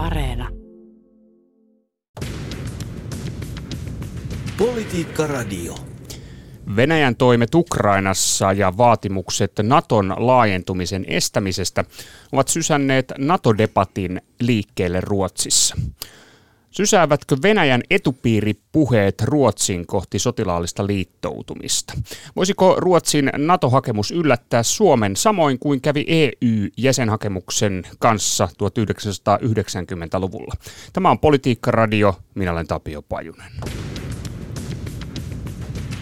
Areena. Politiikka Radio. Venäjän toimet Ukrainassa ja vaatimukset Naton laajentumisen estämisestä ovat sysänneet NATO-debatin liikkeelle Ruotsissa. Sysäävätkö Venäjän etupiiripuheet Ruotsin kohti sotilaallista liittoutumista? Voisiko Ruotsin NATO-hakemus yllättää Suomen samoin kuin kävi EU-jäsenhakemuksen kanssa 1990-luvulla? Tämä on Politiikka Radio, minä olen Tapio Pajunen.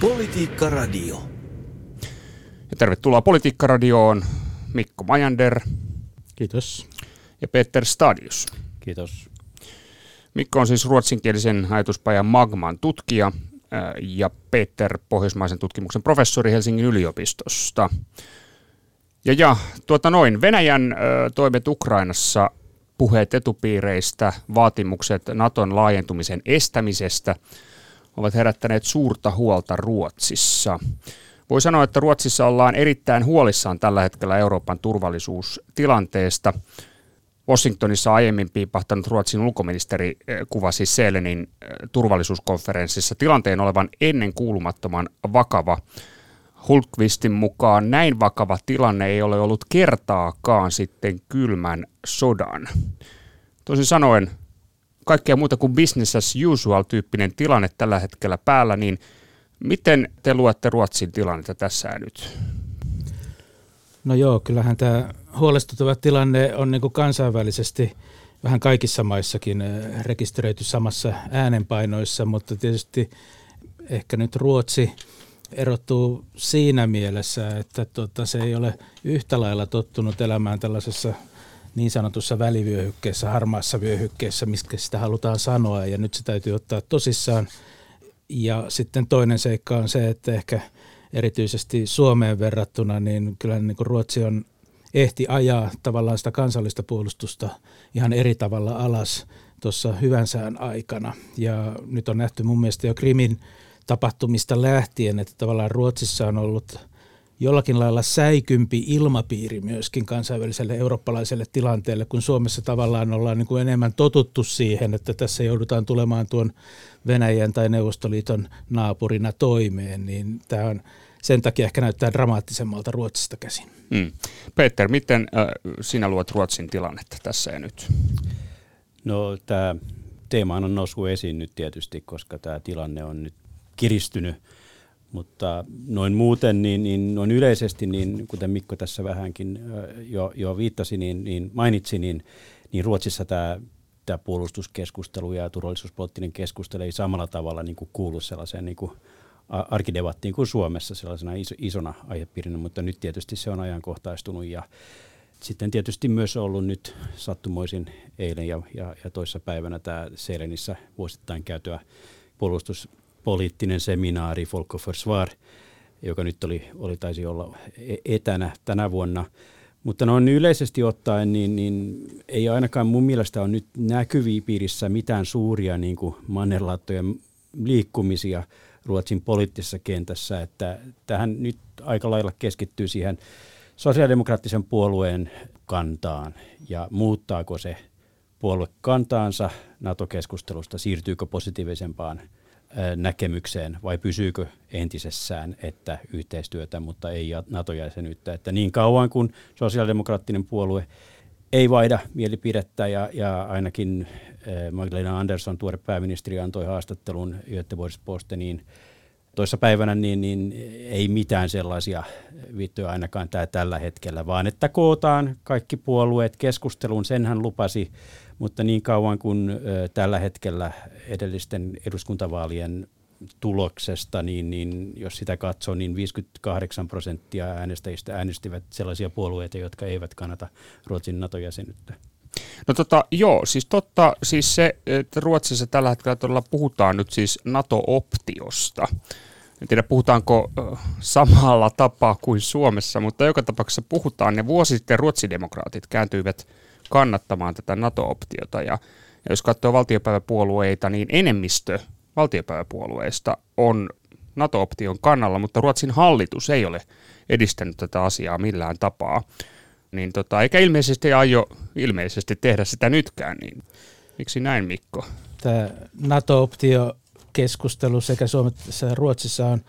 Politiikka Radio. Ja tervetuloa Politiikka Radioon Mikko Majander Kiitos. ja Peter Stadius. Kiitos. Mikko on siis ruotsinkielisen ajatuspajan Magman tutkija ää, ja Peter pohjoismaisen tutkimuksen professori Helsingin yliopistosta. Ja, ja tuota noin, Venäjän ää, toimet Ukrainassa, puheet etupiireistä, vaatimukset Naton laajentumisen estämisestä ovat herättäneet suurta huolta Ruotsissa. Voi sanoa, että Ruotsissa ollaan erittäin huolissaan tällä hetkellä Euroopan turvallisuustilanteesta. Washingtonissa aiemmin piipahtanut Ruotsin ulkoministeri eh, kuvasi Selenin eh, turvallisuuskonferenssissa tilanteen olevan ennen kuulumattoman vakava. Hultqvistin mukaan näin vakava tilanne ei ole ollut kertaakaan sitten kylmän sodan. Toisin sanoen, kaikkea muuta kuin business as usual tyyppinen tilanne tällä hetkellä päällä, niin miten te luette Ruotsin tilannetta tässä nyt? No joo, kyllähän tämä huolestuttava tilanne on niin kuin kansainvälisesti vähän kaikissa maissakin eh, rekisteröity samassa äänenpainoissa, mutta tietysti ehkä nyt Ruotsi erottuu siinä mielessä, että tota, se ei ole yhtä lailla tottunut elämään tällaisessa niin sanotussa välivyöhykkeessä, harmaassa vyöhykkeessä, mistä sitä halutaan sanoa, ja nyt se täytyy ottaa tosissaan. Ja sitten toinen seikka on se, että ehkä erityisesti Suomeen verrattuna, niin kyllä niin kuin Ruotsi on ehti ajaa tavallaan sitä kansallista puolustusta ihan eri tavalla alas tuossa hyvän sään aikana. Ja nyt on nähty mun mielestä jo Krimin tapahtumista lähtien, että tavallaan Ruotsissa on ollut jollakin lailla säikympi ilmapiiri myöskin kansainväliselle eurooppalaiselle tilanteelle, kun Suomessa tavallaan ollaan niin kuin enemmän totuttu siihen, että tässä joudutaan tulemaan tuon Venäjän tai Neuvostoliiton naapurina toimeen, niin tämä on sen takia ehkä näyttää dramaattisemmalta Ruotsista käsin. Mm. Peter, miten äh, sinä luot Ruotsin tilannetta tässä ja nyt? No tämä teema on noussut esiin nyt tietysti, koska tämä tilanne on nyt kiristynyt mutta noin muuten, niin, niin noin yleisesti, niin kuten Mikko tässä vähänkin jo, jo viittasi, niin, niin mainitsi, niin, niin Ruotsissa tämä, tämä puolustuskeskustelu ja turvallisuuspoliittinen keskustelu ei samalla tavalla niin kuin kuulu sellaiseen niin kuin arkidebattiin kuin Suomessa sellaisena iso, isona aihepiirinä, mutta nyt tietysti se on ajankohtaistunut ja sitten tietysti myös ollut nyt sattumoisin eilen ja, ja, ja toissa päivänä tämä Selenissä vuosittain käytyä puolustus poliittinen seminaari Folk of Försvar, joka nyt oli, oli taisi olla e-, etänä tänä vuonna. Mutta noin yleisesti ottaen, niin, niin ei ainakaan mun mielestä ole nyt näkyvipiirissä mitään suuria niin kuin mannerlaattojen liikkumisia Ruotsin poliittisessa kentässä. Että tähän nyt aika lailla keskittyy siihen sosiaalidemokraattisen puolueen kantaan ja muuttaako se puolue kantaansa NATO-keskustelusta, siirtyykö positiivisempaan näkemykseen vai pysyykö entisessään, että yhteistyötä, mutta ei NATO-jäsenyyttä. Että niin kauan kuin sosiaalidemokraattinen puolue vaihda mielipidettä ja, ja ainakin Magdalena Andersson, tuore pääministeri, antoi haastattelun Göteborgs-Poste, niin toissa päivänä niin, niin ei mitään sellaisia viittoja ainakaan tää tällä hetkellä, vaan että kootaan kaikki puolueet keskusteluun, sen hän lupasi mutta niin kauan kuin tällä hetkellä edellisten eduskuntavaalien tuloksesta, niin, niin jos sitä katsoo, niin 58 prosenttia äänestäjistä äänestivät sellaisia puolueita, jotka eivät kannata Ruotsin NATO-jäsenyyttä. No tota, joo, siis totta, siis se, että Ruotsissa tällä hetkellä todella puhutaan nyt siis NATO-optiosta. En tiedä, puhutaanko samalla tapaa kuin Suomessa, mutta joka tapauksessa puhutaan. Ja vuosi sitten ruotsidemokraatit kääntyivät kannattamaan tätä NATO-optiota. Ja, ja jos katsoo valtiopäiväpuolueita, niin enemmistö valtiopäiväpuolueista on NATO-option kannalla, mutta Ruotsin hallitus ei ole edistänyt tätä asiaa millään tapaa. Niin tota, eikä ilmeisesti aio ilmeisesti tehdä sitä nytkään, niin miksi näin Mikko? Tämä NATO-optio keskustelu sekä Suomessa ja Ruotsissa on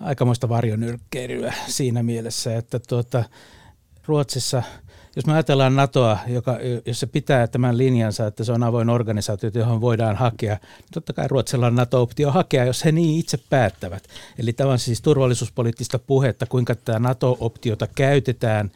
aikamoista varjonyrkkeilyä siinä mielessä, että tuota, Ruotsissa, jos me ajatellaan NATOa, joka, jos se pitää tämän linjansa, että se on avoin organisaatio, johon voidaan hakea, niin totta kai Ruotsilla on NATO-optio hakea, jos he niin itse päättävät. Eli tämä on siis turvallisuuspoliittista puhetta, kuinka tämä NATO-optiota käytetään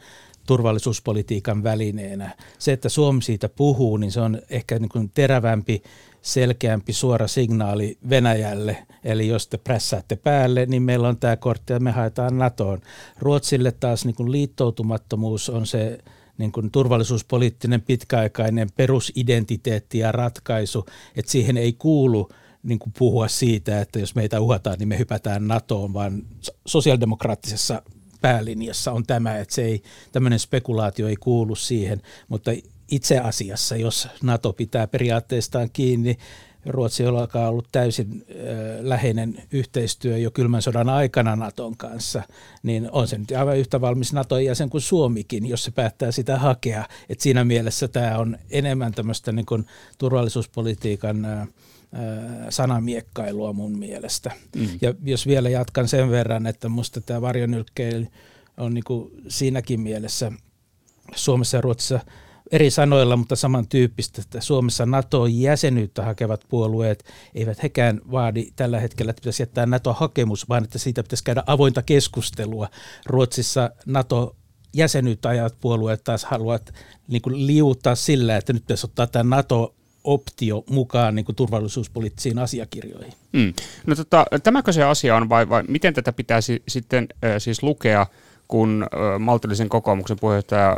turvallisuuspolitiikan välineenä. Se, että Suomi siitä puhuu, niin se on ehkä niin kuin terävämpi selkeämpi suora signaali Venäjälle. Eli jos te prässäätte päälle, niin meillä on tämä kortti ja me haetaan NATOon. Ruotsille taas niin kuin liittoutumattomuus on se niin kuin turvallisuuspoliittinen pitkäaikainen perusidentiteetti ja ratkaisu, että siihen ei kuulu niin kuin puhua siitä, että jos meitä uhataan, niin me hypätään NATOon, vaan sosiaalidemokraattisessa päälinjassa on tämä, että se ei, tämmöinen spekulaatio ei kuulu siihen, mutta itse asiassa, jos NATO pitää periaatteestaan kiinni, Ruotsi on ollut täysin läheinen yhteistyö jo kylmän sodan aikana Naton kanssa, niin on se nyt aivan yhtä valmis Naton jäsen kuin Suomikin, jos se päättää sitä hakea. Et siinä mielessä tämä on enemmän tämmöistä niin kuin turvallisuuspolitiikan sanamiekkailua mun mielestä. Mm. Ja jos vielä jatkan sen verran, että musta tämä varjonylkkeily on niin kuin siinäkin mielessä Suomessa ja Ruotsissa – eri sanoilla, mutta samantyyppistä, että Suomessa NATO-jäsenyyttä hakevat puolueet eivät hekään vaadi tällä hetkellä, että pitäisi jättää NATO-hakemus, vaan että siitä pitäisi käydä avointa keskustelua. Ruotsissa NATO jäsenyyttä ajavat puolueet taas haluavat niin kuin liuuttaa sillä, että nyt pitäisi ottaa tämä NATO optio mukaan niin kuin turvallisuuspoliittisiin asiakirjoihin. Mm. No tota, tämäkö se asia on vai, vai miten tätä pitäisi sitten äh, siis lukea – kun maltillisen kokoomuksen puheenjohtaja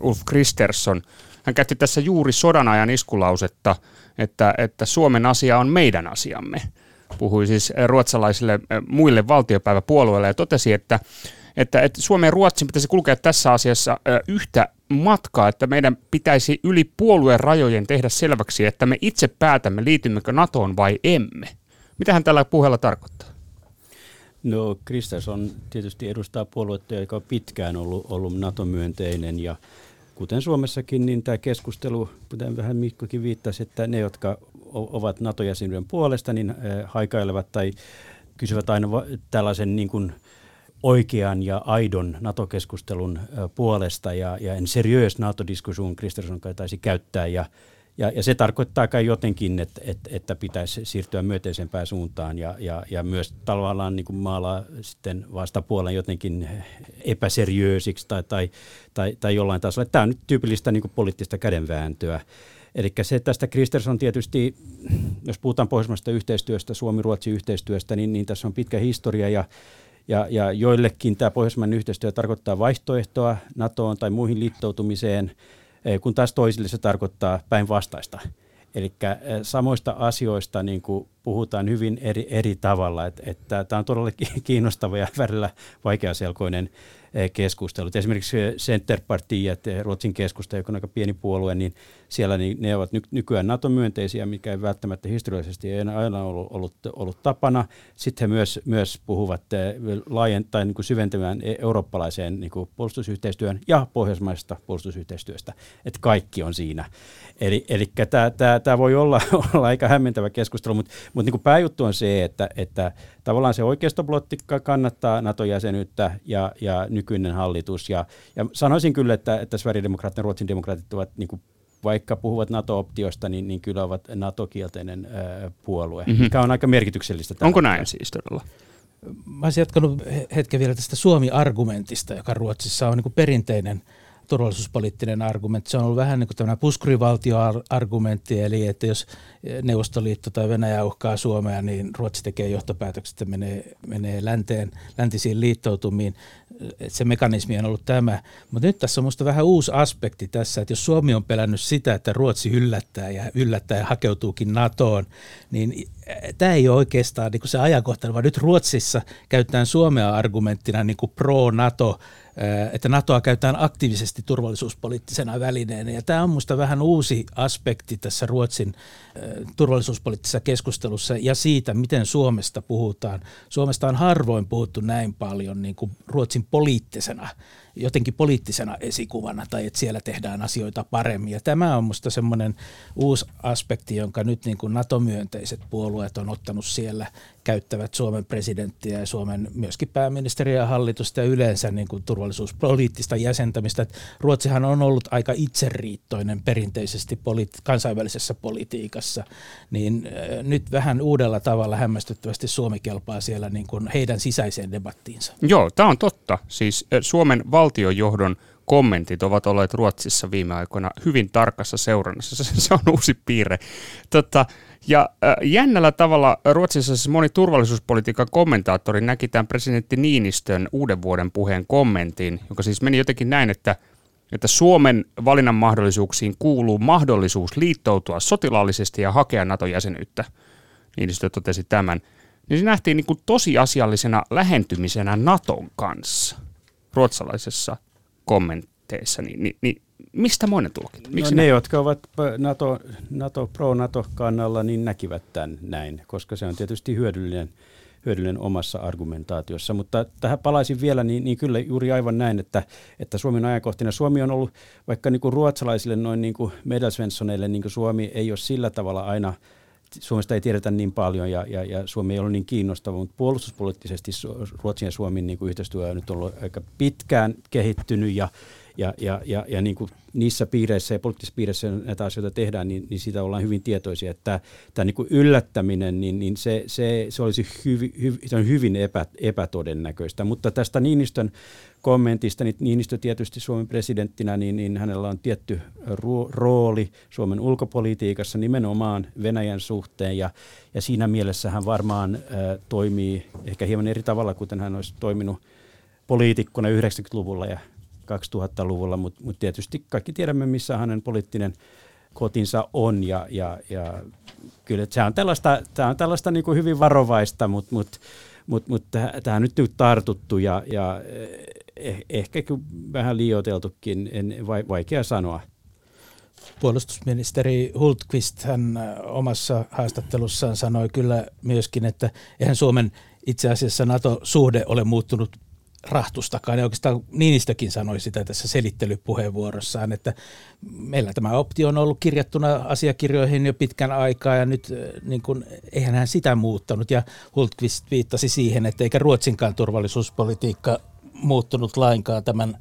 Ulf Kristersson, hän käytti tässä juuri sodan ajan iskulausetta, että, että Suomen asia on meidän asiamme. Puhui siis ruotsalaisille muille valtiopäiväpuolueille ja totesi, että, että, että Suomen ja Ruotsin pitäisi kulkea tässä asiassa yhtä matkaa, että meidän pitäisi yli puolueen rajojen tehdä selväksi, että me itse päätämme, liitymmekö NATOon vai emme. Mitähän tällä puheella tarkoittaa? No on tietysti edustaa puoluetta, joka on pitkään ollut, ollut NATO-myönteinen ja kuten Suomessakin, niin tämä keskustelu, kuten vähän Mikkokin viittasi, että ne, jotka ovat NATO-jäsenyyden puolesta, niin haikailevat tai kysyvät aina tällaisen niin kuin oikean ja aidon NATO-keskustelun puolesta. Ja, ja en seriös NATO-diskussion Kristersson taisi käyttää ja ja, ja se tarkoittaa kai jotenkin, että, että, että pitäisi siirtyä myönteisempään suuntaan ja, ja, ja myös tavallaan niin kuin maalaa sitten vastapuolen jotenkin epäseriöösiksi tai, tai, tai, tai jollain tasolla. Tämä on nyt tyypillistä niin kuin poliittista kädenvääntöä. Eli se tästä Kristersson tietysti, jos puhutaan pohjoismaisesta yhteistyöstä, Suomi-Ruotsi yhteistyöstä, niin, niin tässä on pitkä historia ja ja, ja joillekin tämä pohjoismainen yhteistyö tarkoittaa vaihtoehtoa NATOon tai muihin liittoutumiseen – kun taas toisille se tarkoittaa päinvastaista. Eli eh, samoista asioista niin kuin puhutaan hyvin eri, eri tavalla. Tämä on todella kiinnostava ja välillä vaikeaselkoinen Eh, keskustelut. Esimerkiksi Centerpartiet, Ruotsin keskusta, joka on aika pieni puolue, niin siellä niin ne ovat nykyään NATO-myönteisiä, mikä ei välttämättä historiallisesti ei aina ollut, ollut, ollut tapana. Sitten he myös, myös puhuvat eh, laajentaa niin syventämään e-, eurooppalaiseen niin kuin puolustusyhteistyön ja pohjoismaisesta puolustusyhteistyöstä, että kaikki on siinä. Eli, eli tämä voi olla, olla aika hämmentävä keskustelu, mutta, mutta niin pääjuttu on se, että, että tavallaan se oikeistoblotti kannattaa NATO-jäsenyyttä ja, ja nykyinen hallitus. Ja, ja sanoisin kyllä, että, että Sverigedemokraatit ja Ruotsin demokraatit ovat niin kuin vaikka puhuvat NATO-optiosta, niin, niin kyllä ovat NATO-kielteinen ää, puolue, mm-hmm. mikä on aika merkityksellistä. Onko näin siis todella? Mä olisin jatkanut hetken vielä tästä Suomi-argumentista, joka Ruotsissa on niin kuin perinteinen – turvallisuuspoliittinen argumentti. Se on ollut vähän niin kuin tämmöinen puskurivaltioargumentti, eli että jos Neuvostoliitto tai Venäjä uhkaa Suomea, niin Ruotsi tekee johtopäätökset, että menee, menee länteen, läntisiin liittoutumiin. Että se mekanismi on ollut tämä. Mutta nyt tässä on minusta vähän uusi aspekti tässä, että jos Suomi on pelännyt sitä, että Ruotsi yllättää ja yllättää ja hakeutuukin NATOon, niin tämä ei ole oikeastaan niin se ajankohtainen, vaan nyt Ruotsissa käytetään Suomea argumenttina niin kuin pro-NATO että NATOa käytetään aktiivisesti turvallisuuspoliittisena välineenä. Ja tämä on minusta vähän uusi aspekti tässä Ruotsin turvallisuuspoliittisessa keskustelussa ja siitä, miten Suomesta puhutaan. Suomesta on harvoin puhuttu näin paljon niin kuin Ruotsin poliittisena jotenkin poliittisena esikuvana tai että siellä tehdään asioita paremmin. Ja tämä on minusta semmoinen uusi aspekti, jonka nyt niin kuin NATO-myönteiset puolueet on ottanut siellä, käyttävät Suomen presidenttiä ja Suomen myöskin pääministeriä ja hallitusta ja yleensä niin kuin turvallisuuspoliittista jäsentämistä. Että Ruotsihan on ollut aika itseriittoinen perinteisesti kansainvälisessä politiikassa, niin äh, nyt vähän uudella tavalla hämmästyttävästi Suomi kelpaa siellä niin kuin heidän sisäiseen debattiinsa. Joo, tämä on totta. Siis Suomen valtiojohdon kommentit ovat olleet Ruotsissa viime aikoina hyvin tarkassa seurannassa. Se on uusi piirre. Tota, ja jännällä tavalla Ruotsissa siis moni turvallisuuspolitiikan kommentaattori näki tämän presidentti Niinistön uuden vuoden puheen kommentin, joka siis meni jotenkin näin, että, että Suomen valinnan mahdollisuuksiin kuuluu mahdollisuus liittoutua sotilaallisesti ja hakea NATO-jäsenyyttä. Niinistö totesi tämän. Niin se nähtiin niin kuin tosiasiallisena lähentymisenä Naton kanssa ruotsalaisessa kommenteissa. Niin, niin, niin mistä monen tulkinta? Miksi no ne, ne, jotka ovat NATO, NATO, pro-NATO-kannalla, niin näkivät tämän näin, koska se on tietysti hyödyllinen, hyödyllinen omassa argumentaatiossa. Mutta tähän palaisin vielä, niin, niin kyllä juuri aivan näin, että, että Suomen ajankohtina Suomi on ollut, vaikka niin kuin ruotsalaisille noin niin kuin niin kuin Suomi ei ole sillä tavalla aina – Suomesta ei tiedetä niin paljon ja, ja, ja Suomi ei ole niin kiinnostava, mutta puolustuspoliittisesti Ruotsin ja Suomen niin yhteistyö on nyt ollut aika pitkään kehittynyt ja, ja, ja, ja, ja niin kuin niissä piireissä ja poliittisissa piireissä näitä asioita tehdään, niin, niin siitä ollaan hyvin tietoisia, että tämä niin kuin yllättäminen, niin, niin se, se, se olisi hyvi, hyvi, se on hyvin epä, epätodennäköistä. Mutta tästä Niinistön kommentista, niin Niinistö tietysti Suomen presidenttinä, niin, niin hänellä on tietty ro- rooli Suomen ulkopolitiikassa nimenomaan Venäjän suhteen, ja, ja siinä mielessä hän varmaan äh, toimii ehkä hieman eri tavalla, kuten hän olisi toiminut poliitikkona 90-luvulla ja 2000-luvulla, mutta mut tietysti kaikki tiedämme, missä hänen poliittinen kotinsa on ja, ja, ja kyllä se on tällaista, tämä on tällaista niin kuin hyvin varovaista, mutta mut, mut, mut tähän nyt nyt tartuttu ja, ja eh, ehkä vähän liioiteltukin, en, vaikea sanoa. Puolustusministeri Hultqvist hän omassa haastattelussaan sanoi kyllä myöskin, että eihän Suomen itse asiassa NATO-suhde ole muuttunut rahtustakaan. Ja oikeastaan Niinistökin sanoi sitä tässä selittelypuheenvuorossaan, että meillä tämä optio on ollut kirjattuna asiakirjoihin jo pitkän aikaa ja nyt äh, niin kuin, eihän hän sitä muuttanut. Ja Hultqvist viittasi siihen, että eikä Ruotsinkaan turvallisuuspolitiikka muuttunut lainkaan tämän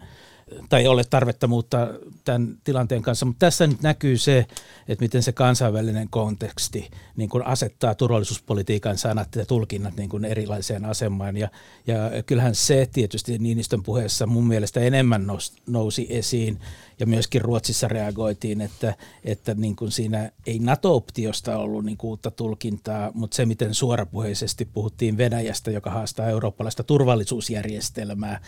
tai ole tarvetta muuttaa tämän tilanteen kanssa, mutta tässä nyt näkyy se, että miten se kansainvälinen konteksti niin kuin asettaa turvallisuuspolitiikan sanat ja tulkinnat niin kuin erilaiseen asemaan. Ja, ja kyllähän se tietysti Niinistön puheessa mun mielestä enemmän nousi esiin, ja myöskin Ruotsissa reagoitiin, että, että niin kuin siinä ei NATO-optiosta ollut niin kuin uutta tulkintaa, mutta se, miten suorapuheisesti puhuttiin Venäjästä, joka haastaa eurooppalaista turvallisuusjärjestelmää,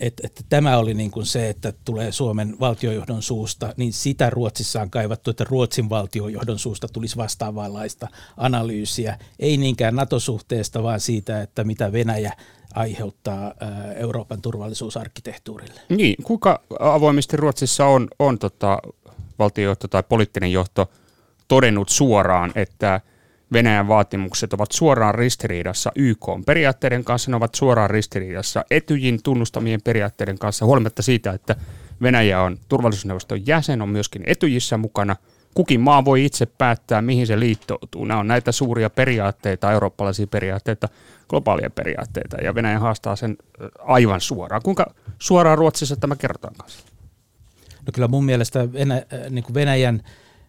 että, että tämä oli niin kuin se, että tulee Suomen valtiojohdon suusta, niin sitä Ruotsissa on kaivattu, että Ruotsin valtiojohdon suusta tulisi vastaavanlaista analyysiä, ei niinkään NATO-suhteesta, vaan siitä, että mitä Venäjä aiheuttaa Euroopan turvallisuusarkkitehtuurille. Niin, kuinka avoimesti Ruotsissa on, on tota, valtiojohto tai poliittinen johto todennut suoraan, että – Venäjän vaatimukset ovat suoraan ristiriidassa YK periaatteiden kanssa, ne ovat suoraan ristiriidassa Etyjin tunnustamien periaatteiden kanssa, huolimatta siitä, että Venäjä on turvallisuusneuvoston jäsen, on myöskin Etyjissä mukana. Kukin maa voi itse päättää, mihin se liittoutuu. Nämä on näitä suuria periaatteita, eurooppalaisia periaatteita, globaalia periaatteita, ja Venäjä haastaa sen aivan suoraan. Kuinka suoraan Ruotsissa tämä kerrotaan kanssa? No kyllä mun mielestä niin kuin Venäjän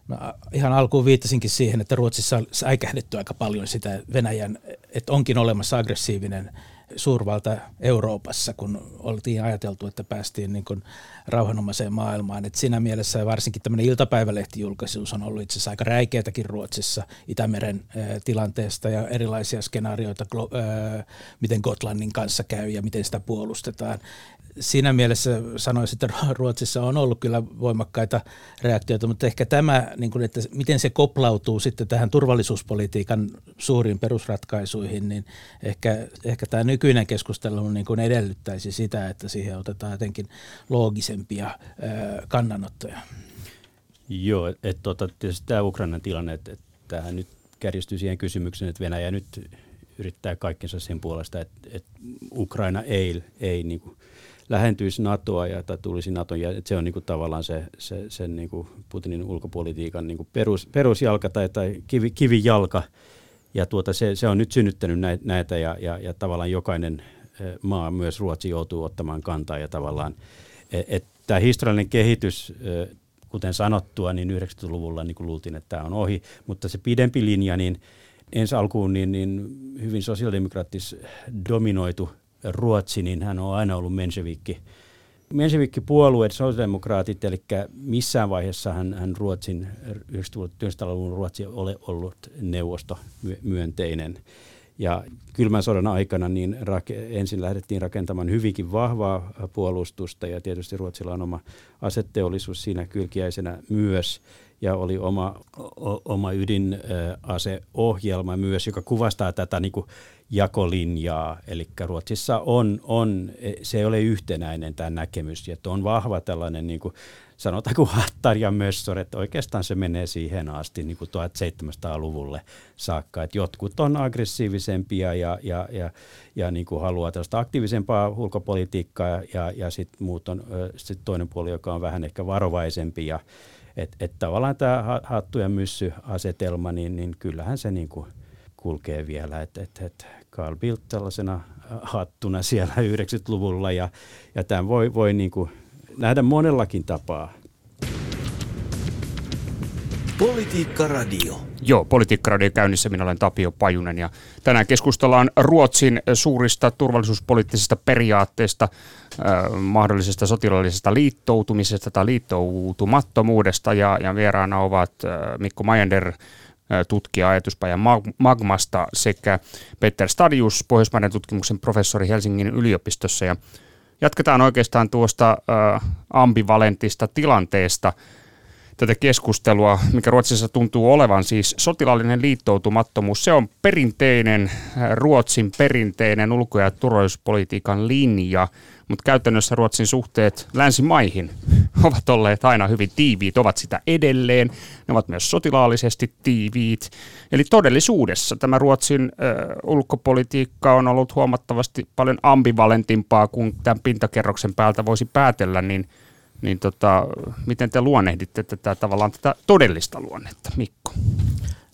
Mä ihan alkuun viittasinkin siihen, että Ruotsissa on säikähdetty aika paljon sitä Venäjän, että onkin olemassa aggressiivinen suurvalta Euroopassa, kun oltiin ajateltu, että päästiin niin kuin rauhanomaiseen maailmaan. Et siinä mielessä varsinkin tämmöinen iltapäivälehtijulkaisuus on ollut itse asiassa aika räikeätäkin Ruotsissa Itämeren tilanteesta ja erilaisia skenaarioita, miten Gotlannin kanssa käy ja miten sitä puolustetaan siinä mielessä sanoisin, että Ruotsissa on ollut kyllä voimakkaita reaktioita, mutta ehkä tämä, niin kuin, että miten se koplautuu sitten tähän turvallisuuspolitiikan suuriin perusratkaisuihin, niin ehkä, ehkä tämä nykyinen keskustelu niin kuin edellyttäisi sitä, että siihen otetaan jotenkin loogisempia kannanottoja. Joo, että tota, tietysti tämä Ukrainan tilanne, että, tämähän nyt kärjistyy siihen kysymykseen, että Venäjä nyt yrittää kaikkensa sen puolesta, että, että Ukraina ei, ei niin kuin lähentyisi NATOa ja tai tulisi NATOn, ja se on niin kuin tavallaan se, se, se niin kuin Putinin ulkopolitiikan niin kuin perus, perusjalka tai, tai kivi, kivijalka, ja tuota, se, se on nyt synnyttänyt näitä, ja, ja, ja tavallaan jokainen maa, myös Ruotsi, joutuu ottamaan kantaa, ja tavallaan, että et, tämä historiallinen kehitys, kuten sanottua, niin 90-luvulla niin kuin luultiin, että tämä on ohi, mutta se pidempi linja, niin ensi alkuun niin, niin hyvin sosiaalidemokraattis dominoitu Ruotsi, niin hän on aina ollut mensevikki. Mensevikki-puolueet, sosiaalidemokraatit, eli missään vaiheessa hän, hän Ruotsin, 90-luvun Ruotsi ole ollut neuvosto myönteinen. Ja kylmän sodan aikana niin ensin lähdettiin rakentamaan hyvinkin vahvaa puolustusta ja tietysti Ruotsilla on oma asetteollisuus siinä kylkiäisenä myös ja oli oma, o, oma ydinaseohjelma myös, joka kuvastaa tätä niin kuin jakolinjaa. Eli Ruotsissa on, on, se ei ole yhtenäinen tämä näkemys, että on vahva tällainen niin kuin sanotaanko hattar ja mössor, että oikeastaan se menee siihen asti niin kuin 1700-luvulle saakka, että jotkut on aggressiivisempia ja, ja, ja, ja niin kuin haluaa tällaista aktiivisempaa ulkopolitiikkaa ja, ja sitten muut on sit toinen puoli, joka on vähän ehkä varovaisempi ja että et tavallaan tämä hattu- ja myssy-asetelma, niin, niin kyllähän se niin kuin kulkee vielä, että et, et Carl Bildt tällaisena hattuna siellä 90-luvulla ja, ja tämän voi, voi niin kuin nähdä monellakin tapaa. Politiikka Radio. Joo, Politiikka Radio käynnissä. Minä olen Tapio Pajunen ja tänään keskustellaan Ruotsin suurista turvallisuuspoliittisista periaatteista, äh, mahdollisesta sotilaallisesta liittoutumisesta tai liittoutumattomuudesta ja, ja vieraana ovat äh, Mikko Majander, tutkija ajatuspajan Magmasta sekä Peter Stadius, Pohjoismaiden tutkimuksen professori Helsingin yliopistossa. Ja jatketaan oikeastaan tuosta ambivalentista tilanteesta tätä keskustelua, mikä Ruotsissa tuntuu olevan siis sotilaallinen liittoutumattomuus. Se on perinteinen, Ruotsin perinteinen ulko- ja turvallisuuspolitiikan linja – mutta käytännössä Ruotsin suhteet länsimaihin ovat olleet aina hyvin tiiviit, ovat sitä edelleen. Ne ovat myös sotilaallisesti tiiviit. Eli todellisuudessa tämä Ruotsin ö, ulkopolitiikka on ollut huomattavasti paljon ambivalentimpaa kuin tämän pintakerroksen päältä voisi päätellä, niin niin tota, miten te luonnehditte tätä tavallaan tätä todellista luonnetta, Mikko?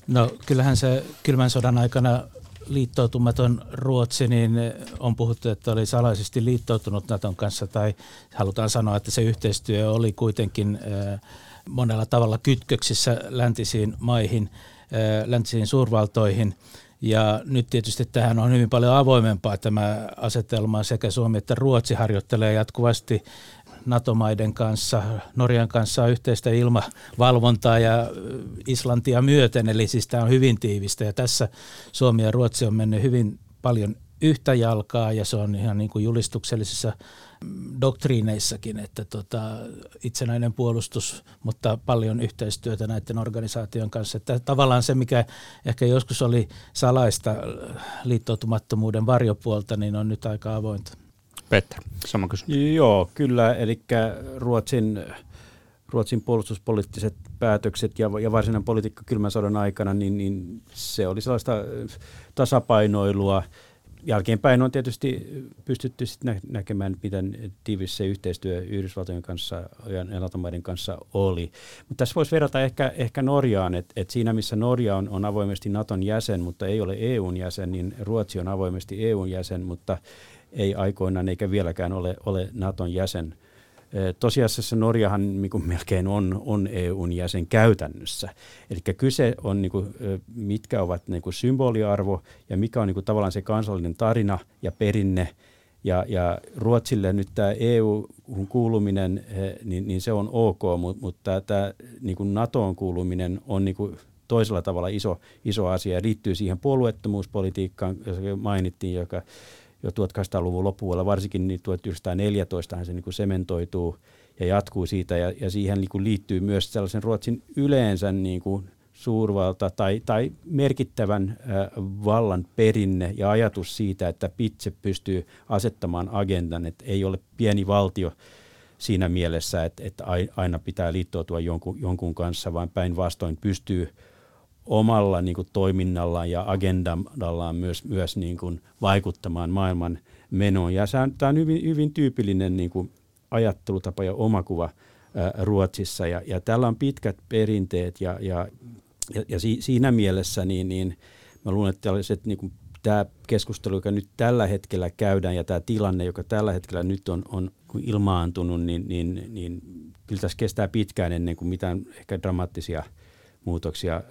No kyllähän se kylmän sodan aikana liittoutumaton Ruotsi, niin on puhuttu, että oli salaisesti liittoutunut Naton kanssa, tai halutaan sanoa, että se yhteistyö oli kuitenkin äh, monella tavalla kytköksissä läntisiin maihin, äh, läntisiin suurvaltoihin. Ja nyt tietysti tähän on hyvin paljon avoimempaa tämä asetelma. Sekä Suomi että Ruotsi harjoittelee jatkuvasti NATO-maiden kanssa, Norjan kanssa on yhteistä ilmavalvontaa ja Islantia myöten, eli siis tämä on hyvin tiivistä ja tässä Suomi ja Ruotsi on mennyt hyvin paljon yhtä jalkaa ja se on ihan niin kuin julistuksellisissa doktriineissakin, että tota, itsenäinen puolustus, mutta paljon yhteistyötä näiden organisaation kanssa. Että tavallaan se, mikä ehkä joskus oli salaista liittoutumattomuuden varjopuolta, niin on nyt aika avointa. Petter, sama kysymys. Joo, kyllä. Eli Ruotsin, Ruotsin puolustuspoliittiset päätökset ja, ja varsinainen politiikka kylmän sodan aikana, niin, niin se oli sellaista tasapainoilua. Jälkeenpäin on tietysti pystytty sit nä- näkemään, miten tiivis se yhteistyö Yhdysvaltojen kanssa ja Nato-maiden kanssa oli. Mutta tässä voisi verrata ehkä, ehkä Norjaan, että et siinä missä Norja on, on avoimesti Naton jäsen, mutta ei ole EUn jäsen, niin Ruotsi on avoimesti EUn jäsen, mutta ei aikoinaan eikä vieläkään ole, ole Naton jäsen. Tosiasiassa Norjahan niin kuin melkein on, on EUn jäsen käytännössä. Eli kyse on, niin kuin, mitkä ovat niin kuin symboliarvo ja mikä on niin kuin, tavallaan se kansallinen tarina ja perinne. Ja, ja Ruotsille nyt tämä EU-hun kuuluminen, niin, niin se on ok, mutta, mutta tämä niin kuin NATOon kuuluminen on niin kuin toisella tavalla iso, iso asia ja liittyy siihen puolueettomuuspolitiikkaan, joka mainittiin, joka jo 1800-luvun lopulla, varsinkin niin 1914 se niin kuin sementoituu ja jatkuu siitä. Ja, ja siihen niin kuin liittyy myös sellaisen Ruotsin yleensä niin kuin suurvalta tai, tai merkittävän äh, vallan perinne ja ajatus siitä, että itse pystyy asettamaan agendan, että ei ole pieni valtio siinä mielessä, että, että aina pitää liittoutua jonkun, jonkun kanssa, vaan päinvastoin pystyy omalla niin kuin, toiminnallaan ja agendallaan myös, myös niin kuin, vaikuttamaan maailman menoon. Ja tämä on hyvin, hyvin tyypillinen niin kuin, ajattelutapa ja omakuva ää, Ruotsissa. Ja, ja tällä on pitkät perinteet ja, ja, ja, ja si, siinä mielessä niin, niin mä luulen, että tällaiset niin kuin, tämä keskustelu, joka nyt tällä hetkellä käydään ja tämä tilanne, joka tällä hetkellä nyt on, on ilmaantunut, niin, niin, niin kyllä tässä kestää pitkään ennen kuin mitään ehkä dramaattisia muutoksia äh,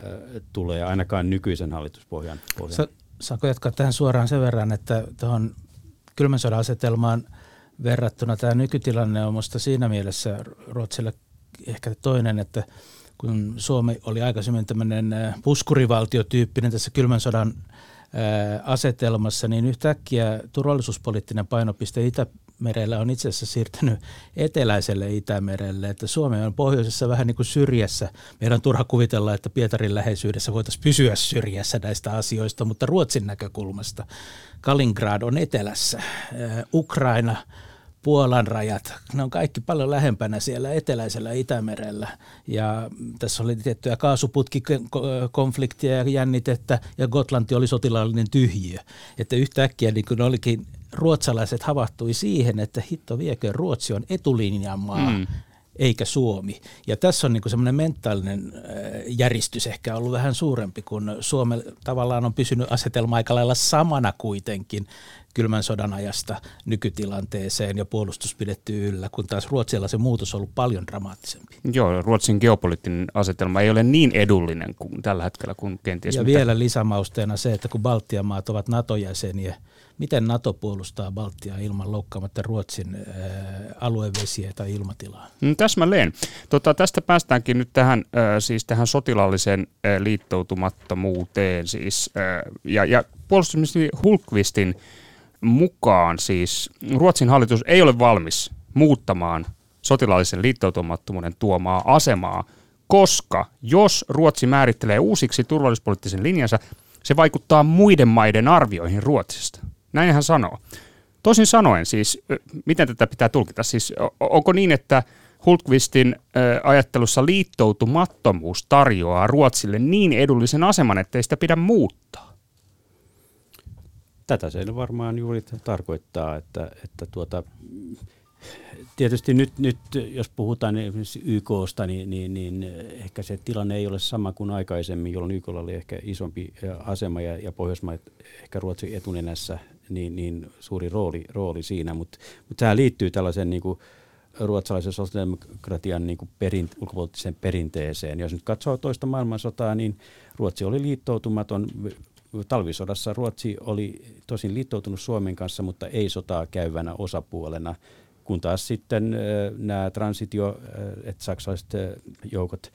tulee, ainakaan nykyisen hallituspohjan. Pohjan. Sa- saanko jatkaa tähän suoraan sen verran, että tuohon kylmän sodan asetelmaan verrattuna tämä nykytilanne on minusta siinä mielessä Ruotsille ehkä toinen, että kun Suomi oli aikaisemmin tämmöinen puskurivaltiotyyppinen tässä kylmän sodan asetelmassa, niin yhtäkkiä turvallisuuspoliittinen painopiste Itämerellä on itse asiassa siirtynyt eteläiselle Itämerelle, että Suomi on pohjoisessa vähän niin kuin syrjässä. Meidän on turha kuvitella, että Pietarin läheisyydessä voitaisiin pysyä syrjässä näistä asioista, mutta Ruotsin näkökulmasta Kaliningrad on etelässä, Ukraina – Puolan rajat, ne on kaikki paljon lähempänä siellä eteläisellä Itämerellä. Ja tässä oli tiettyjä kaasuputkikonfliktia ja jännitettä, ja Gotlanti oli sotilaallinen tyhjiö. Että yhtäkkiä niin kun olikin ruotsalaiset havahtui siihen, että hitto viekö Ruotsi on etulinjan maa. Mm eikä Suomi. Ja tässä on niin semmoinen mentaalinen järjestys ehkä ollut vähän suurempi, kun Suomi tavallaan on pysynyt asetelma aika lailla samana kuitenkin kylmän sodan ajasta nykytilanteeseen ja puolustus pidetty yllä, kun taas Ruotsilla se muutos on ollut paljon dramaattisempi. Joo, Ruotsin geopoliittinen asetelma ei ole niin edullinen kuin tällä hetkellä kuin kenties. Ja mitä... vielä lisämausteena se, että kun Baltian maat ovat NATO-jäseniä, miten NATO puolustaa Baltiaa ilman loukkaamatta Ruotsin ää, aluevesiä tai ilmatilaa? Mm, täsmälleen. Tota, tästä päästäänkin nyt tähän, äh, siis tähän sotilaalliseen äh, liittoutumattomuuteen. Siis, äh, ja, ja puolustusministeri Hulkvistin mukaan siis Ruotsin hallitus ei ole valmis muuttamaan sotilaallisen liittoutumattomuuden tuomaa asemaa, koska jos Ruotsi määrittelee uusiksi turvallisuuspoliittisen linjansa, se vaikuttaa muiden maiden arvioihin Ruotsista. Näin hän sanoo. Toisin sanoen siis, miten tätä pitää tulkita? Siis onko niin, että Hultqvistin ajattelussa liittoutumattomuus tarjoaa Ruotsille niin edullisen aseman, ettei sitä pidä muuttaa? tätä se varmaan juuri tarkoittaa, että, että tuota, tietysti nyt, nyt jos puhutaan esimerkiksi YKsta, niin, niin, niin ehkä se tilanne ei ole sama kuin aikaisemmin, jolloin YKlla oli ehkä isompi asema ja, ja Pohjoismaat ehkä Ruotsin etunenässä niin, niin suuri rooli, rooli siinä, mutta mut tämä liittyy tällaisen niin kuin, ruotsalaisen sosiaalidemokratian niin perin, ulkopoliittiseen perinteeseen. Jos nyt katsoo toista maailmansotaa, niin Ruotsi oli liittoutumaton. Talvisodassa Ruotsi oli tosin liittoutunut Suomen kanssa, mutta ei sotaa käyvänä osapuolena, kun taas sitten nämä transitio, että saksalaiset joukot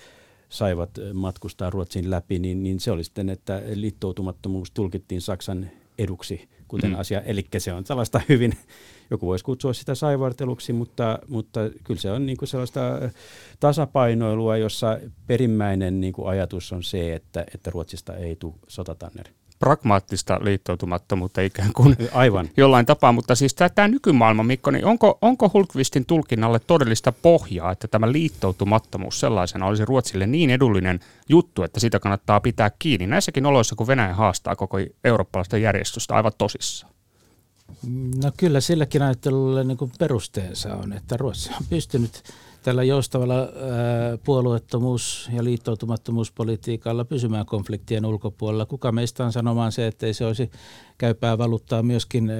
saivat matkustaa Ruotsin läpi, niin, niin se oli sitten, että liittoutumattomuus tulkittiin Saksan eduksi, kuten mm. asia. Eli se on sellaista hyvin, joku voisi kutsua sitä saivarteluksi, mutta, mutta kyllä se on niin kuin sellaista tasapainoilua, jossa perimmäinen niin kuin ajatus on se, että, että Ruotsista ei tule sotatanner pragmaattista liittoutumattomuutta ikään kuin Aivan. jollain tapaa, mutta siis tämä nykymaailma, Mikko, niin onko, onko Hulkvistin tulkinnalle todellista pohjaa, että tämä liittoutumattomuus sellaisena olisi Ruotsille niin edullinen juttu, että sitä kannattaa pitää kiinni näissäkin oloissa, kun Venäjä haastaa koko eurooppalaista järjestystä aivan tosissaan? No kyllä silläkin ajattelulle niin perusteensa on, että Ruotsi on pystynyt tällä joustavalla puolueettomuus- ja liittoutumattomuuspolitiikalla pysymään konfliktien ulkopuolella. Kuka meistä on sanomaan se, että ei se olisi käypää valuuttaa myöskin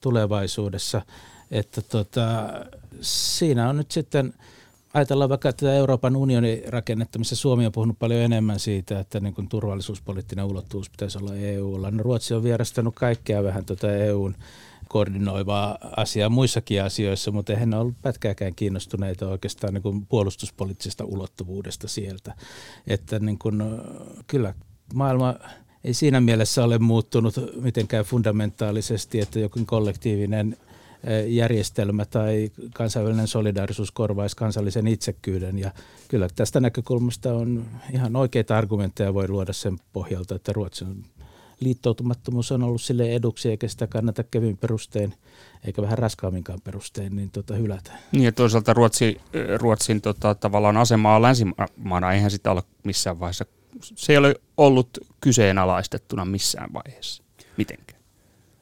tulevaisuudessa. Että tota, siinä on nyt sitten, ajatellaan vaikka tätä Euroopan unionin rakennetta, missä Suomi on puhunut paljon enemmän siitä, että niin kuin turvallisuuspoliittinen ulottuvuus pitäisi olla EUlla. No Ruotsi on vierastanut kaikkea vähän tuota EUn koordinoivaa asiaa muissakin asioissa, mutta eihän ne ollut pätkääkään kiinnostuneita oikeastaan niin kuin puolustuspoliittisesta ulottuvuudesta sieltä. Että niin kuin, kyllä maailma ei siinä mielessä ole muuttunut mitenkään fundamentaalisesti, että jokin kollektiivinen järjestelmä tai kansainvälinen solidaarisuus korvaisi kansallisen itsekkyyden. Ja kyllä tästä näkökulmasta on ihan oikeita argumentteja voi luoda sen pohjalta, että Ruotsi on liittoutumattomuus on ollut sille eduksi, eikä sitä kannata kevin perustein, eikä vähän raskaamminkaan perustein, niin tota, hylätä. Niin ja toisaalta Ruotsi, Ruotsin tota, tavallaan asemaa länsimaana, eihän sitä ole missään vaiheessa se ei ole ollut kyseenalaistettuna missään vaiheessa mitenkään.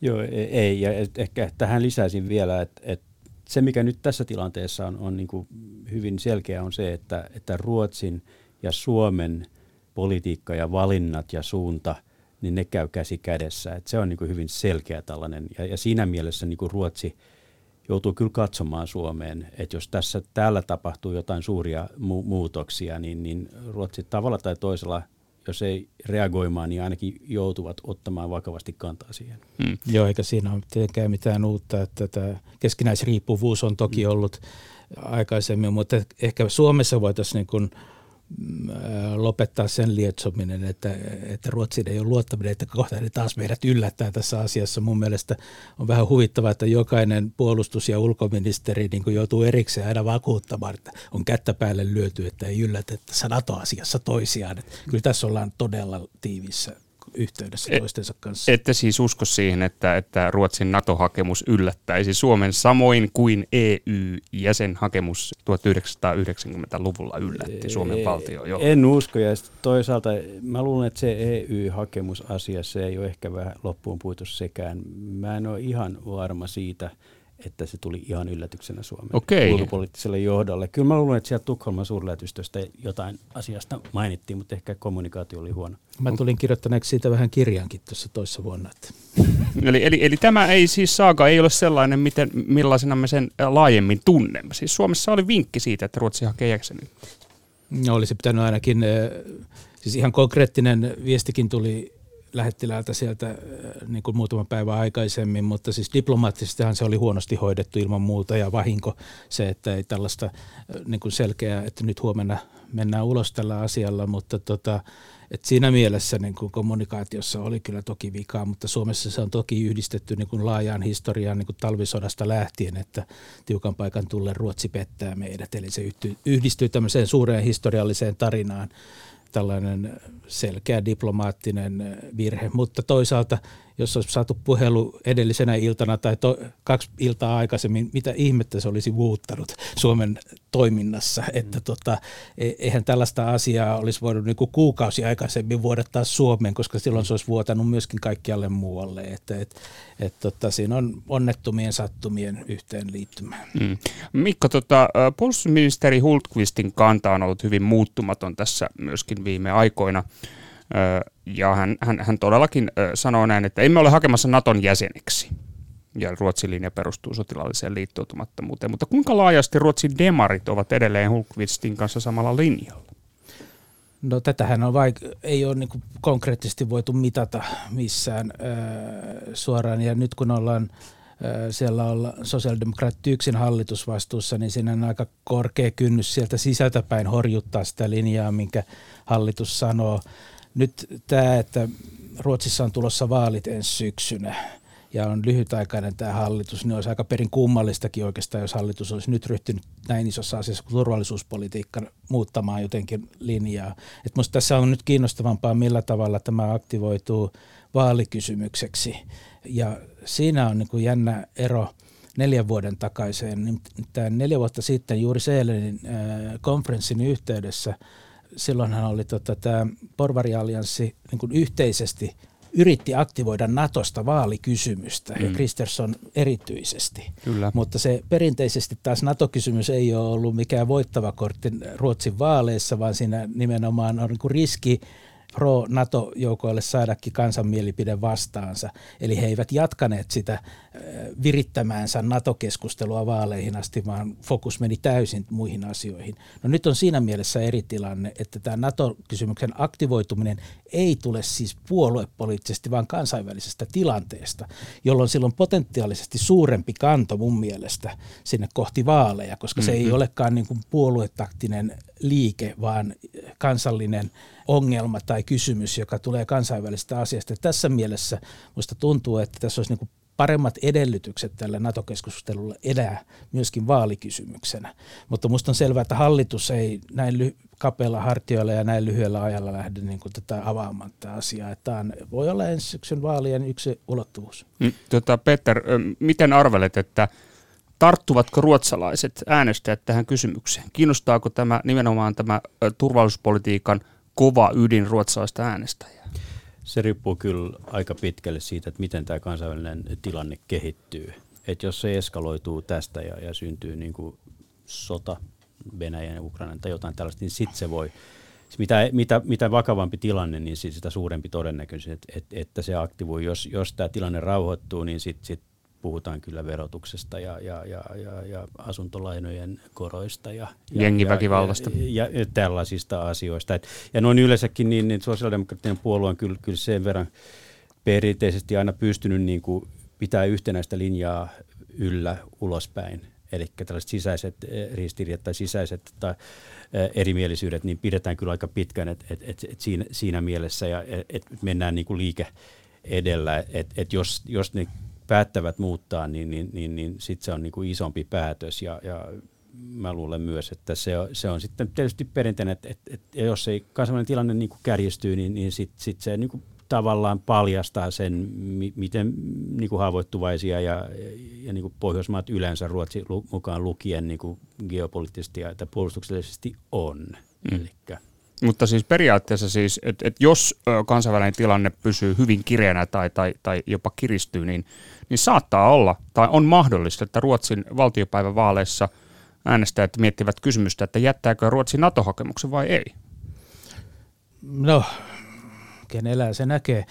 Joo, e- ei. Ja ehkä tähän lisäisin vielä, että, että se mikä nyt tässä tilanteessa on, on niin kuin hyvin selkeä on se, että, että Ruotsin ja Suomen politiikka ja valinnat ja suunta, niin ne käy käsi kädessä. Että se on niin kuin hyvin selkeä tällainen. Ja, ja siinä mielessä niin kuin Ruotsi joutuu kyllä katsomaan Suomeen, että jos tässä täällä tapahtuu jotain suuria mu- muutoksia, niin, niin Ruotsi tavalla tai toisella – jos ei reagoimaan, niin ainakin joutuvat ottamaan vakavasti kantaa siihen. Hmm. Joo, eikä siinä ole tietenkään mitään uutta, että tämä keskinäisriippuvuus on toki hmm. ollut aikaisemmin, mutta ehkä Suomessa voitaisiin niin lopettaa sen lietsominen, että, että Ruotsin ei ole luottaminen, että kohta ne taas meidät yllättää tässä asiassa. Mun mielestä on vähän huvittavaa, että jokainen puolustus- ja ulkoministeri niin kuin joutuu erikseen aina vakuuttamaan, että on kättä päälle lyöty, että ei yllätä tässä NATO-asiassa toisiaan. Että kyllä tässä ollaan todella tiivissä yhteydessä et, toistensa kanssa. Ette siis usko siihen, että, että Ruotsin NATO-hakemus yllättäisi Suomen samoin kuin EU-jäsenhakemus 1990-luvulla yllätti Suomen valtio jo? En usko ja toisaalta mä luulen, että se EU-hakemusasiassa ei ole ehkä vähän loppuun puitu sekään. Mä en ole ihan varma siitä – että se tuli ihan yllätyksenä Suomen Okei. ulkopoliittiselle johdolle. Kyllä mä luulen, että sieltä Tukholman suurlähetystöstä jotain asiasta mainittiin, mutta ehkä kommunikaatio oli huono. Mä tulin kirjoittaneeksi siitä vähän kirjankin tuossa toissa vuonna. Että. eli, eli, eli, tämä ei siis saaga ei ole sellainen, miten, millaisena me sen laajemmin tunnemme. Siis Suomessa oli vinkki siitä, että Ruotsi hakee jäsenyyttä. No olisi pitänyt ainakin, siis ihan konkreettinen viestikin tuli lähettiläältä sieltä äh, niin kuin muutama päivä aikaisemmin, mutta siis diplomaattisestihan se oli huonosti hoidettu ilman muuta ja vahinko se, että ei tällaista äh, niin kuin selkeää, että nyt huomenna mennään ulos tällä asialla, mutta tota, et siinä mielessä niin kuin kommunikaatiossa oli kyllä toki vikaa, mutta Suomessa se on toki yhdistetty niin kuin laajaan historiaan niin kuin talvisodasta lähtien, että tiukan paikan tulle Ruotsi pettää meidät. Eli se yhdistyy tämmöiseen suureen historialliseen tarinaan, tällainen selkeä diplomaattinen virhe, mutta toisaalta jos olisi saatu puhelu edellisenä iltana tai to, kaksi iltaa aikaisemmin, mitä ihmettä se olisi muuttanut Suomen toiminnassa. Mm. Että tota, e, eihän tällaista asiaa olisi voinut niin kuukausi aikaisemmin vuodattaa Suomeen, koska silloin se olisi vuotanut myöskin kaikkialle muualle. Että et, et, tota, siinä on onnettomien sattumien yhteenliittymä. Mm. Mikko, tota, puolustusministeri Hultqvistin kanta on ollut hyvin muuttumaton tässä myöskin viime aikoina. Ja hän, hän, hän todellakin sanoo näin, että emme ole hakemassa Naton jäseneksi. Ja Ruotsin linja perustuu sotilaalliseen liittoutumattomuuteen. Mutta kuinka laajasti Ruotsin demarit ovat edelleen Hulkvistin kanssa samalla linjalla? No tätähän on vaik- ei ole niin konkreettisesti voitu mitata missään öö, suoraan. Ja nyt kun ollaan siellä olla sosiaalidemokraatit yksin hallitusvastuussa, niin siinä on aika korkea kynnys sieltä sisältäpäin horjuttaa sitä linjaa, minkä hallitus sanoo nyt tämä, että Ruotsissa on tulossa vaalit ensi syksynä ja on lyhytaikainen tämä hallitus, niin olisi aika perin kummallistakin oikeastaan, jos hallitus olisi nyt ryhtynyt näin isossa asiassa kuin turvallisuuspolitiikka muuttamaan jotenkin linjaa. Et musta tässä on nyt kiinnostavampaa, millä tavalla tämä aktivoituu vaalikysymykseksi. Ja siinä on niin kuin jännä ero neljän vuoden takaiseen. Niin tämä neljä vuotta sitten juuri Seelenin konferenssin yhteydessä – silloinhan oli tota, tämä porvariallianssi niin kuin yhteisesti yritti aktivoida Natosta vaalikysymystä mm. ja Kristersson erityisesti. Kyllä. Mutta se perinteisesti taas NATO-kysymys ei ole ollut mikään voittava kortti Ruotsin vaaleissa, vaan siinä nimenomaan on niin riski pro-NATO-joukoille saadakin kansan mielipide vastaansa. Eli he eivät jatkaneet sitä virittämäänsä NATO-keskustelua vaaleihin asti, vaan fokus meni täysin muihin asioihin. No nyt on siinä mielessä eri tilanne, että tämä NATO-kysymyksen aktivoituminen ei tule siis puoluepoliittisesti, vaan kansainvälisestä tilanteesta, jolloin silloin potentiaalisesti suurempi kanto mun mielestä sinne kohti vaaleja, koska se mm-hmm. ei olekaan niin kuin puoluetaktinen liike, vaan kansallinen ongelma tai kysymys, joka tulee kansainvälisestä asiasta. Tässä mielessä minusta tuntuu, että tässä olisi niin paremmat edellytykset tälle NATO-keskustelulle edää myöskin vaalikysymyksenä. Mutta minusta on selvää, että hallitus ei näin ly- kapealla hartioilla ja näin lyhyellä ajalla lähde niin kuin tätä avaamaan tätä asiaa. Että tämä voi olla ensi syksyn vaalien yksi ulottuvuus. Mm, tota, Peter, miten arvelet, että tarttuvatko ruotsalaiset äänestäjät tähän kysymykseen? Kiinnostaako tämä nimenomaan tämä turvallisuuspolitiikan kova ydin ruotsalaista äänestäjää? Se riippuu kyllä aika pitkälle siitä, että miten tämä kansainvälinen tilanne kehittyy. Että jos se eskaloituu tästä ja, ja syntyy niin kuin sota Venäjän ja Ukrainan tai jotain tällaista, niin sitten se voi, mitä, mitä, mitä vakavampi tilanne, niin sitä suurempi todennäköisyys, että, että, että se aktivoi. Jos, jos tämä tilanne rauhoittuu, niin sitten sit puhutaan kyllä verotuksesta ja, ja, ja, ja, ja asuntolainojen koroista ja, jengiväkivallasta ja, ja, ja tällaisista asioista. Et, ja noin yleensäkin niin, niin sosiaalidemokraattinen puolue on kyllä, kyllä sen verran perinteisesti aina pystynyt niin kuin pitää yhtenäistä linjaa yllä ulospäin. Eli tällaiset sisäiset eh, ristiriidat tai sisäiset tai eh, erimielisyydet, niin pidetään kyllä aika pitkään et, et, et, et siinä, siinä mielessä ja et, et mennään niin kuin liike edellä. Että et jos, jos ne päättävät muuttaa, niin, niin, niin, niin sitten se on niin kuin isompi päätös ja, ja mä luulen myös, että se on, se on sitten tietysti perinteinen, että, että, että jos ei kansainvälinen tilanne niin kuin kärjistyy, niin, niin sitten sit se niin kuin tavallaan paljastaa sen, miten niin kuin haavoittuvaisia ja, ja niin kuin Pohjoismaat yleensä Ruotsi mukaan lukien niin kuin geopoliittisesti ja puolustuksellisesti on. Mm. Elikkä. Mutta siis periaatteessa siis, että et jos kansainvälinen tilanne pysyy hyvin kireänä tai, tai, tai jopa kiristyy, niin, niin saattaa olla tai on mahdollista, että Ruotsin valtiopäivän vaaleissa äänestäjät miettivät kysymystä, että jättääkö Ruotsi NATO-hakemuksen vai ei? No, kenellä se näkee.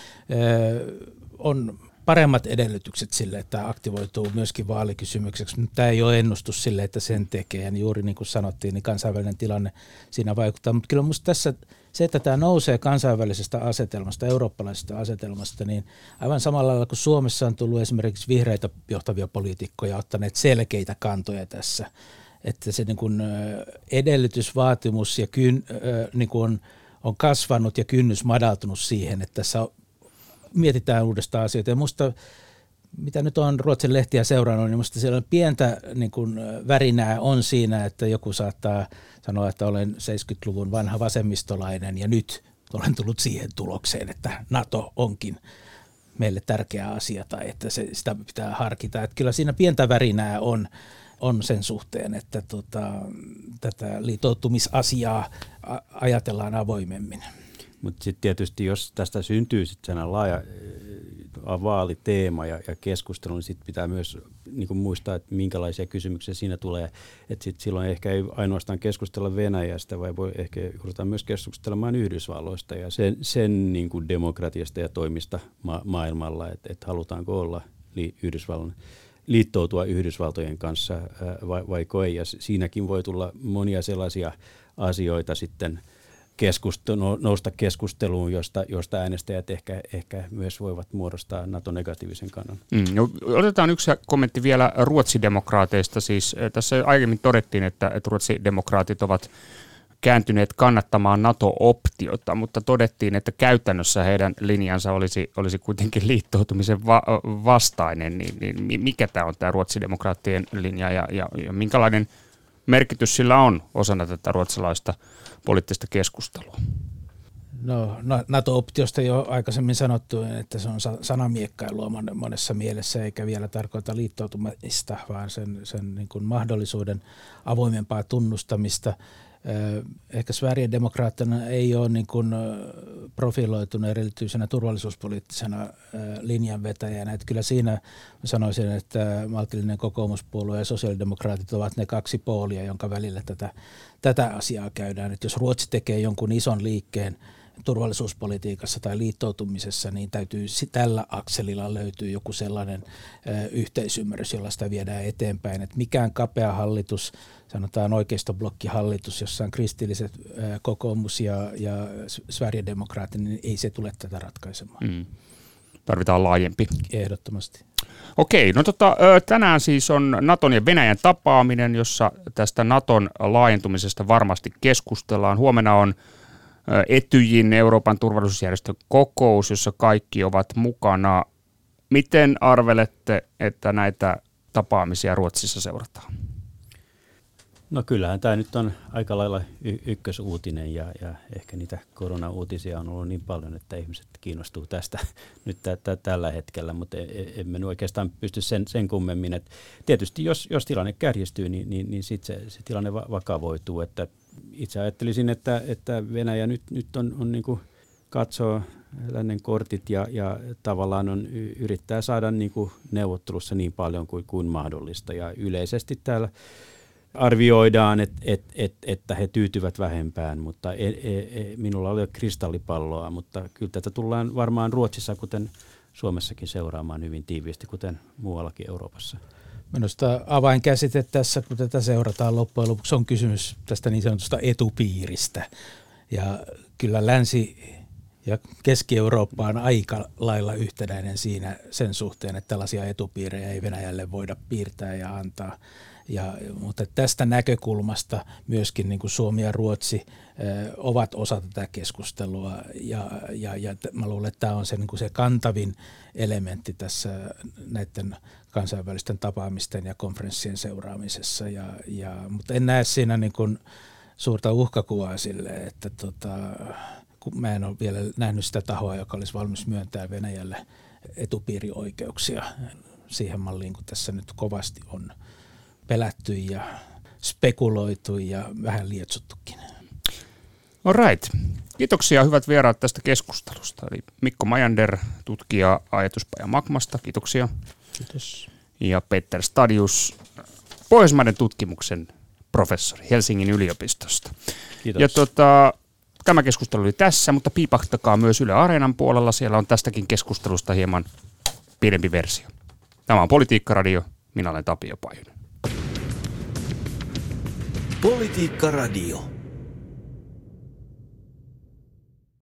On paremmat edellytykset sille, että aktivoituu myöskin vaalikysymykseksi, mutta tämä ei ole ennustus sille, että sen tekee. Ja juuri niin kuin sanottiin, niin kansainvälinen tilanne siinä vaikuttaa. Mutta kyllä minusta tässä se, että tämä nousee kansainvälisestä asetelmasta, eurooppalaisesta asetelmasta, niin aivan samalla lailla kuin Suomessa on tullut esimerkiksi vihreitä johtavia poliitikkoja ottaneet selkeitä kantoja tässä, että se niin kuin edellytysvaatimus ja kyn, niin kuin on, on kasvanut ja kynnys madaltunut siihen, että tässä mietitään uudestaan asioita. Ja musta, mitä nyt on Ruotsin lehtiä seurannut, niin musta siellä on pientä niin kuin, värinää on siinä, että joku saattaa sanoa, että olen 70-luvun vanha vasemmistolainen ja nyt olen tullut siihen tulokseen, että NATO onkin meille tärkeä asia tai että se, sitä pitää harkita. Että kyllä siinä pientä värinää on, on sen suhteen, että tota, tätä liitoutumisasiaa ajatellaan avoimemmin. Mutta sitten tietysti, jos tästä syntyy sitten laaja vaaliteema ja, ja keskustelu, niin sitten pitää myös niin muistaa, että minkälaisia kysymyksiä siinä tulee. Että sitten silloin ehkä ei ainoastaan keskustella Venäjästä, vai voi ehkä joudutaan myös keskustelemaan Yhdysvalloista ja sen, sen niin kuin demokratiasta ja toimista ma- maailmalla, että et halutaanko olla li- Yhdysvallan liittoutua Yhdysvaltojen kanssa vai, vai ei. Ja siinäkin voi tulla monia sellaisia asioita sitten – keskustelu, no, nousta keskusteluun, josta, josta äänestäjät ehkä, ehkä myös voivat muodostaa NATO-negatiivisen kannan. Mm, no, otetaan yksi kommentti vielä ruotsidemokraateista. Siis, eh, tässä aiemmin todettiin, että, että ruotsidemokraatit ovat kääntyneet kannattamaan NATO-optiota, mutta todettiin, että käytännössä heidän linjansa olisi, olisi kuitenkin liittoutumisen va- vastainen. Niin, niin mikä tämä on tämä ruotsidemokraattien linja ja, ja, ja minkälainen merkitys sillä on osana tätä ruotsalaista – poliittista keskustelua? No, NATO-optiosta jo aikaisemmin sanottu, että se on sanamiekkailua monessa mielessä, eikä vielä tarkoita liittoutumista, vaan sen, sen niin kuin mahdollisuuden avoimempaa tunnustamista. Ehkä Sverigedemokraattina ei ole niin kuin profiloitunut erityisenä turvallisuuspoliittisena linjanvetäjänä. Että kyllä siinä sanoisin, että maltillinen kokoomuspuolue ja sosiaalidemokraatit ovat ne kaksi poolia, jonka välillä tätä, tätä asiaa käydään. Että jos Ruotsi tekee jonkun ison liikkeen turvallisuuspolitiikassa tai liittoutumisessa, niin täytyy tällä akselilla löytyy joku sellainen yhteisymmärrys, jolla sitä viedään eteenpäin. Että mikään kapea hallitus sanotaan oikeistoblokkihallitus, jossa on kristilliset kokoomus ja, ja Sverigedemokraatit, niin ei se tule tätä ratkaisemaan. Mm. Tarvitaan laajempi. Ehdottomasti. Okei, no tota, tänään siis on Naton ja Venäjän tapaaminen, jossa tästä Naton laajentumisesta varmasti keskustellaan. Huomenna on Etyjin Euroopan turvallisuusjärjestön kokous, jossa kaikki ovat mukana. Miten arvelette, että näitä tapaamisia Ruotsissa seurataan? No kyllähän tämä nyt on aika lailla y- ykkösuutinen ja, ja ehkä niitä koronauutisia on ollut niin paljon, että ihmiset kiinnostuu tästä nyt t- t- tällä hetkellä, mutta e- e- emme oikeastaan pysty sen, sen kummemmin. Et tietysti jos, jos tilanne kärjistyy, niin, niin, niin sitten se, se tilanne va- vakavoituu, että Itse ajattelisin, että, että Venäjä nyt, nyt on, on niin kuin katsoo lännen kortit ja, ja tavallaan on, yrittää saada niin kuin neuvottelussa niin paljon kuin, kuin mahdollista. Ja yleisesti täällä arvioidaan, et, et, et, että he tyytyvät vähempään, mutta e, e, e, minulla oli kristallipalloa, mutta kyllä tätä tullaan varmaan Ruotsissa, kuten Suomessakin seuraamaan hyvin tiiviisti, kuten muuallakin Euroopassa. Minusta avainkäsite tässä, kun tätä seurataan loppujen lopuksi, on kysymys tästä niin sanotusta etupiiristä. Ja kyllä länsi ja Keski-Eurooppa on aika lailla yhtenäinen siinä sen suhteen, että tällaisia etupiirejä ei Venäjälle voida piirtää ja antaa. Ja, mutta tästä näkökulmasta myöskin niin kuin Suomi ja Ruotsi ö, ovat osa tätä keskustelua ja, ja, ja mä luulen, että tämä on se, niin kuin se kantavin elementti tässä näiden kansainvälisten tapaamisten ja konferenssien seuraamisessa. Ja, ja, mutta en näe siinä niin kuin suurta uhkakuvaa sille, että tota, kun mä en ole vielä nähnyt sitä tahoa, joka olisi valmis myöntää Venäjälle etupiirioikeuksia siihen malliin, kun tässä nyt kovasti on pelätty ja spekuloitu ja vähän lietsuttukin. All right. Kiitoksia hyvät vieraat tästä keskustelusta. Eli Mikko Majander, tutkija ajatuspaja Magmasta. Kiitoksia. Kiitos. Ja Peter Stadius, Pohjoismaiden tutkimuksen professori Helsingin yliopistosta. Kiitos. Ja tota, tämä keskustelu oli tässä, mutta piipahtakaa myös Yle Areenan puolella. Siellä on tästäkin keskustelusta hieman pidempi versio. Tämä on Politiikka-radio. Minä olen Tapio Pajunen. Politiikka Radio.